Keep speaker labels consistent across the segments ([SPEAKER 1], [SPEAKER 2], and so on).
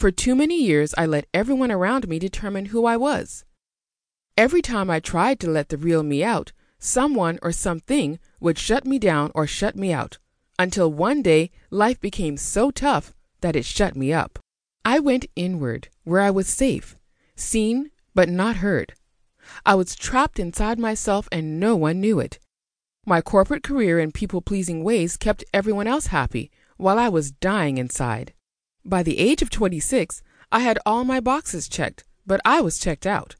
[SPEAKER 1] For too many years, I let everyone around me determine who I was. Every time I tried to let the real me out, someone or something would shut me down or shut me out, until one day life became so tough that it shut me up. I went inward, where I was safe, seen but not heard. I was trapped inside myself and no one knew it. My corporate career and people pleasing ways kept everyone else happy while I was dying inside. By the age of 26, I had all my boxes checked, but I was checked out.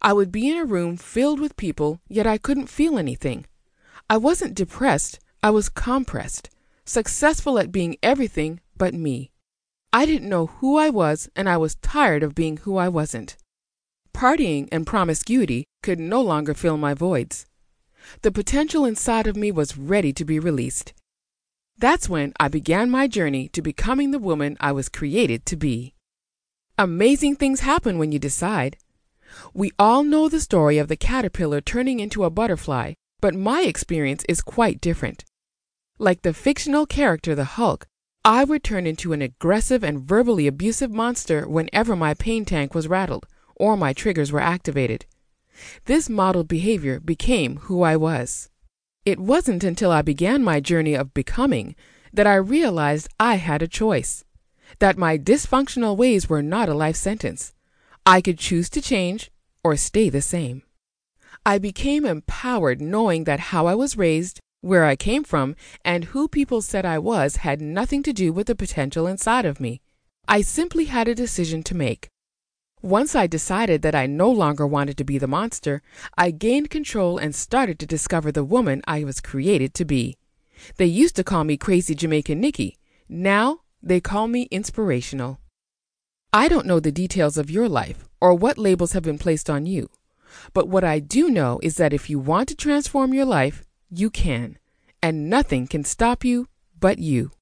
[SPEAKER 1] I would be in a room filled with people, yet I couldn't feel anything. I wasn't depressed, I was compressed, successful at being everything but me. I didn't know who I was, and I was tired of being who I wasn't. Partying and promiscuity could no longer fill my voids. The potential inside of me was ready to be released. That's when I began my journey to becoming the woman I was created to be. Amazing things happen when you decide. We all know the story of the caterpillar turning into a butterfly, but my experience is quite different. Like the fictional character the Hulk, I would turn into an aggressive and verbally abusive monster whenever my pain tank was rattled or my triggers were activated. This modeled behavior became who I was. It wasn't until I began my journey of becoming that I realized I had a choice, that my dysfunctional ways were not a life sentence. I could choose to change or stay the same. I became empowered knowing that how I was raised, where I came from, and who people said I was had nothing to do with the potential inside of me. I simply had a decision to make. Once I decided that I no longer wanted to be the monster, I gained control and started to discover the woman I was created to be. They used to call me Crazy Jamaican Nikki. Now they call me inspirational. I don't know the details of your life or what labels have been placed on you. But what I do know is that if you want to transform your life, you can, and nothing can stop you but you.